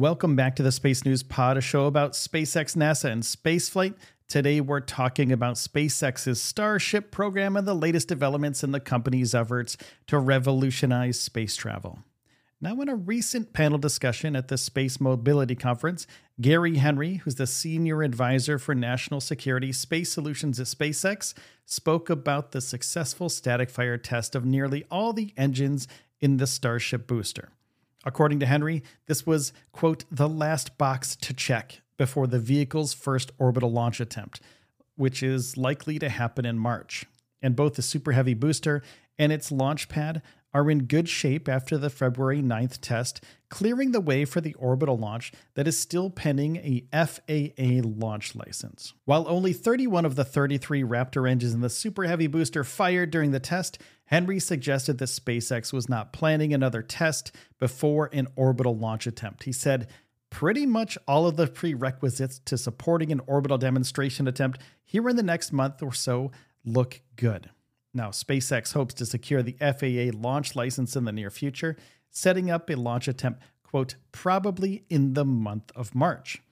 Welcome back to the Space News Pod, a show about SpaceX, NASA, and spaceflight. Today, we're talking about SpaceX's Starship program and the latest developments in the company's efforts to revolutionize space travel. Now, in a recent panel discussion at the Space Mobility Conference, Gary Henry, who's the Senior Advisor for National Security Space Solutions at SpaceX, spoke about the successful static fire test of nearly all the engines in the Starship booster. According to Henry, this was, quote, the last box to check before the vehicle's first orbital launch attempt, which is likely to happen in March. And both the Super Heavy booster and its launch pad are in good shape after the February 9th test, clearing the way for the orbital launch that is still pending a FAA launch license. While only 31 of the 33 Raptor engines in the Super Heavy booster fired during the test, Henry suggested that SpaceX was not planning another test before an orbital launch attempt. He said, pretty much all of the prerequisites to supporting an orbital demonstration attempt here in the next month or so look good. Now, SpaceX hopes to secure the FAA launch license in the near future, setting up a launch attempt, quote, probably in the month of March.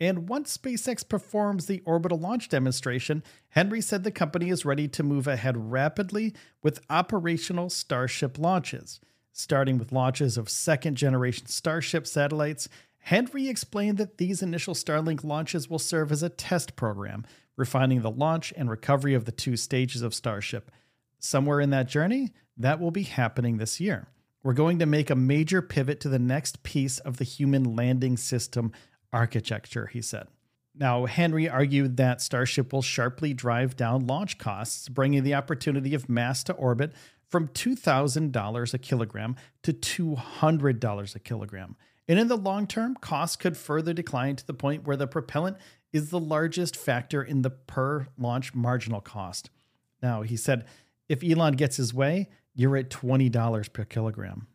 And once SpaceX performs the orbital launch demonstration, Henry said the company is ready to move ahead rapidly with operational Starship launches. Starting with launches of second generation Starship satellites Henry explained that these initial Starlink launches will serve as a test program, refining the launch and recovery of the two stages of Starship. Somewhere in that journey, that will be happening this year. We're going to make a major pivot to the next piece of the human landing system architecture, he said. Now, Henry argued that Starship will sharply drive down launch costs, bringing the opportunity of mass to orbit from $2,000 a kilogram to $200 a kilogram. And in the long term, costs could further decline to the point where the propellant is the largest factor in the per launch marginal cost. Now, he said, if Elon gets his way, you're at $20 per kilogram.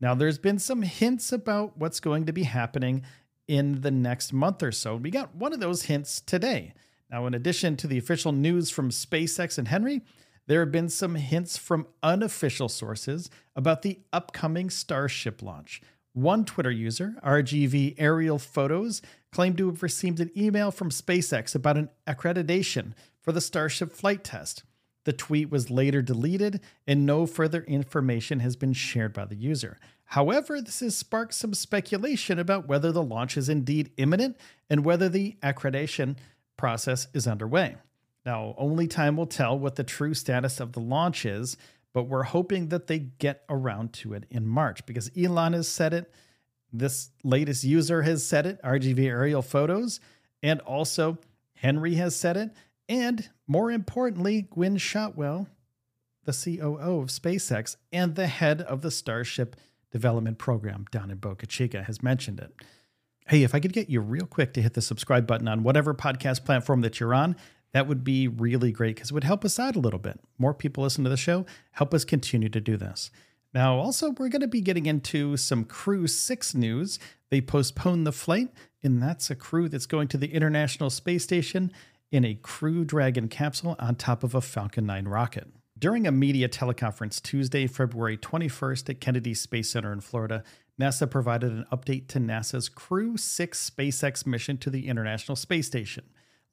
Now, there's been some hints about what's going to be happening in the next month or so. We got one of those hints today. Now, in addition to the official news from SpaceX and Henry, there have been some hints from unofficial sources about the upcoming Starship launch. One Twitter user, RGV Aerial Photos, claimed to have received an email from SpaceX about an accreditation for the Starship flight test. The tweet was later deleted, and no further information has been shared by the user. However, this has sparked some speculation about whether the launch is indeed imminent and whether the accreditation process is underway. Now, only time will tell what the true status of the launch is, but we're hoping that they get around to it in March because Elon has said it. This latest user has said it, RGV Aerial Photos, and also Henry has said it. And more importantly, Gwynne Shotwell, the COO of SpaceX and the head of the Starship development program down in Boca Chica, has mentioned it. Hey, if I could get you real quick to hit the subscribe button on whatever podcast platform that you're on, that would be really great because it would help us out a little bit. More people listen to the show, help us continue to do this. Now, also, we're going to be getting into some Crew 6 news. They postponed the flight, and that's a crew that's going to the International Space Station in a Crew Dragon capsule on top of a Falcon 9 rocket. During a media teleconference Tuesday, February 21st at Kennedy Space Center in Florida, NASA provided an update to NASA's Crew 6 SpaceX mission to the International Space Station.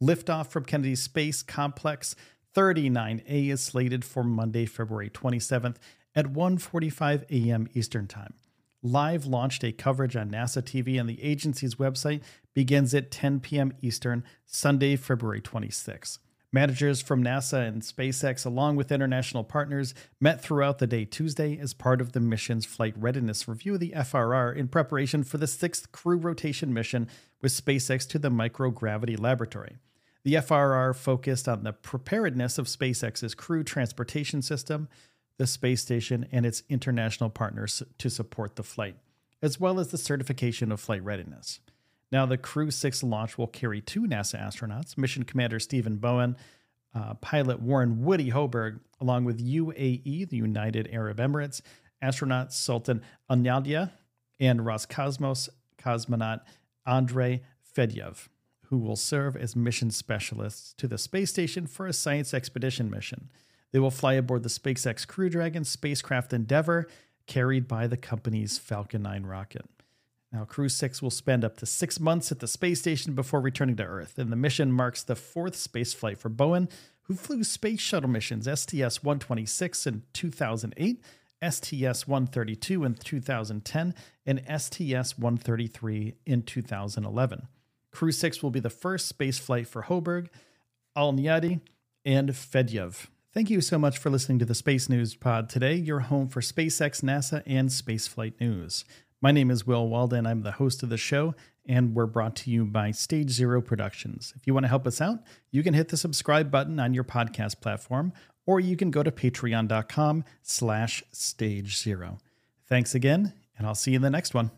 Liftoff from Kennedy Space Complex 39A is slated for Monday, February 27th at 1:45 a.m. Eastern Time. Live launched a coverage on NASA TV and the agency's website begins at 10 p.m. Eastern, Sunday, February 26th. Managers from NASA and SpaceX, along with international partners, met throughout the day Tuesday as part of the mission's flight readiness review of the FRR in preparation for the sixth crew rotation mission with SpaceX to the microgravity laboratory. The FRR focused on the preparedness of SpaceX's crew transportation system, the space station, and its international partners to support the flight, as well as the certification of flight readiness. Now, the Crew 6 launch will carry two NASA astronauts, Mission Commander Stephen Bowen, uh, pilot Warren Woody Hoburg, along with UAE, the United Arab Emirates, astronaut Sultan Al and Roscosmos cosmonaut Andrei Fedyaev who will serve as mission specialists to the space station for a science expedition mission. They will fly aboard the SpaceX Crew Dragon spacecraft Endeavour, carried by the company's Falcon 9 rocket. Now, Crew 6 will spend up to six months at the space station before returning to Earth, and the mission marks the fourth space flight for Bowen, who flew space shuttle missions STS 126 in 2008, STS 132 in 2010, and STS 133 in 2011. Crew 6 will be the first space flight for Hoburg, Al Neyadi, and Fedyaev. Thank you so much for listening to the Space News Pod today, your home for SpaceX, NASA, and spaceflight news. My name is Will Walden. I'm the host of the show, and we're brought to you by Stage Zero Productions. If you want to help us out, you can hit the subscribe button on your podcast platform, or you can go to patreon.com slash stage zero. Thanks again, and I'll see you in the next one.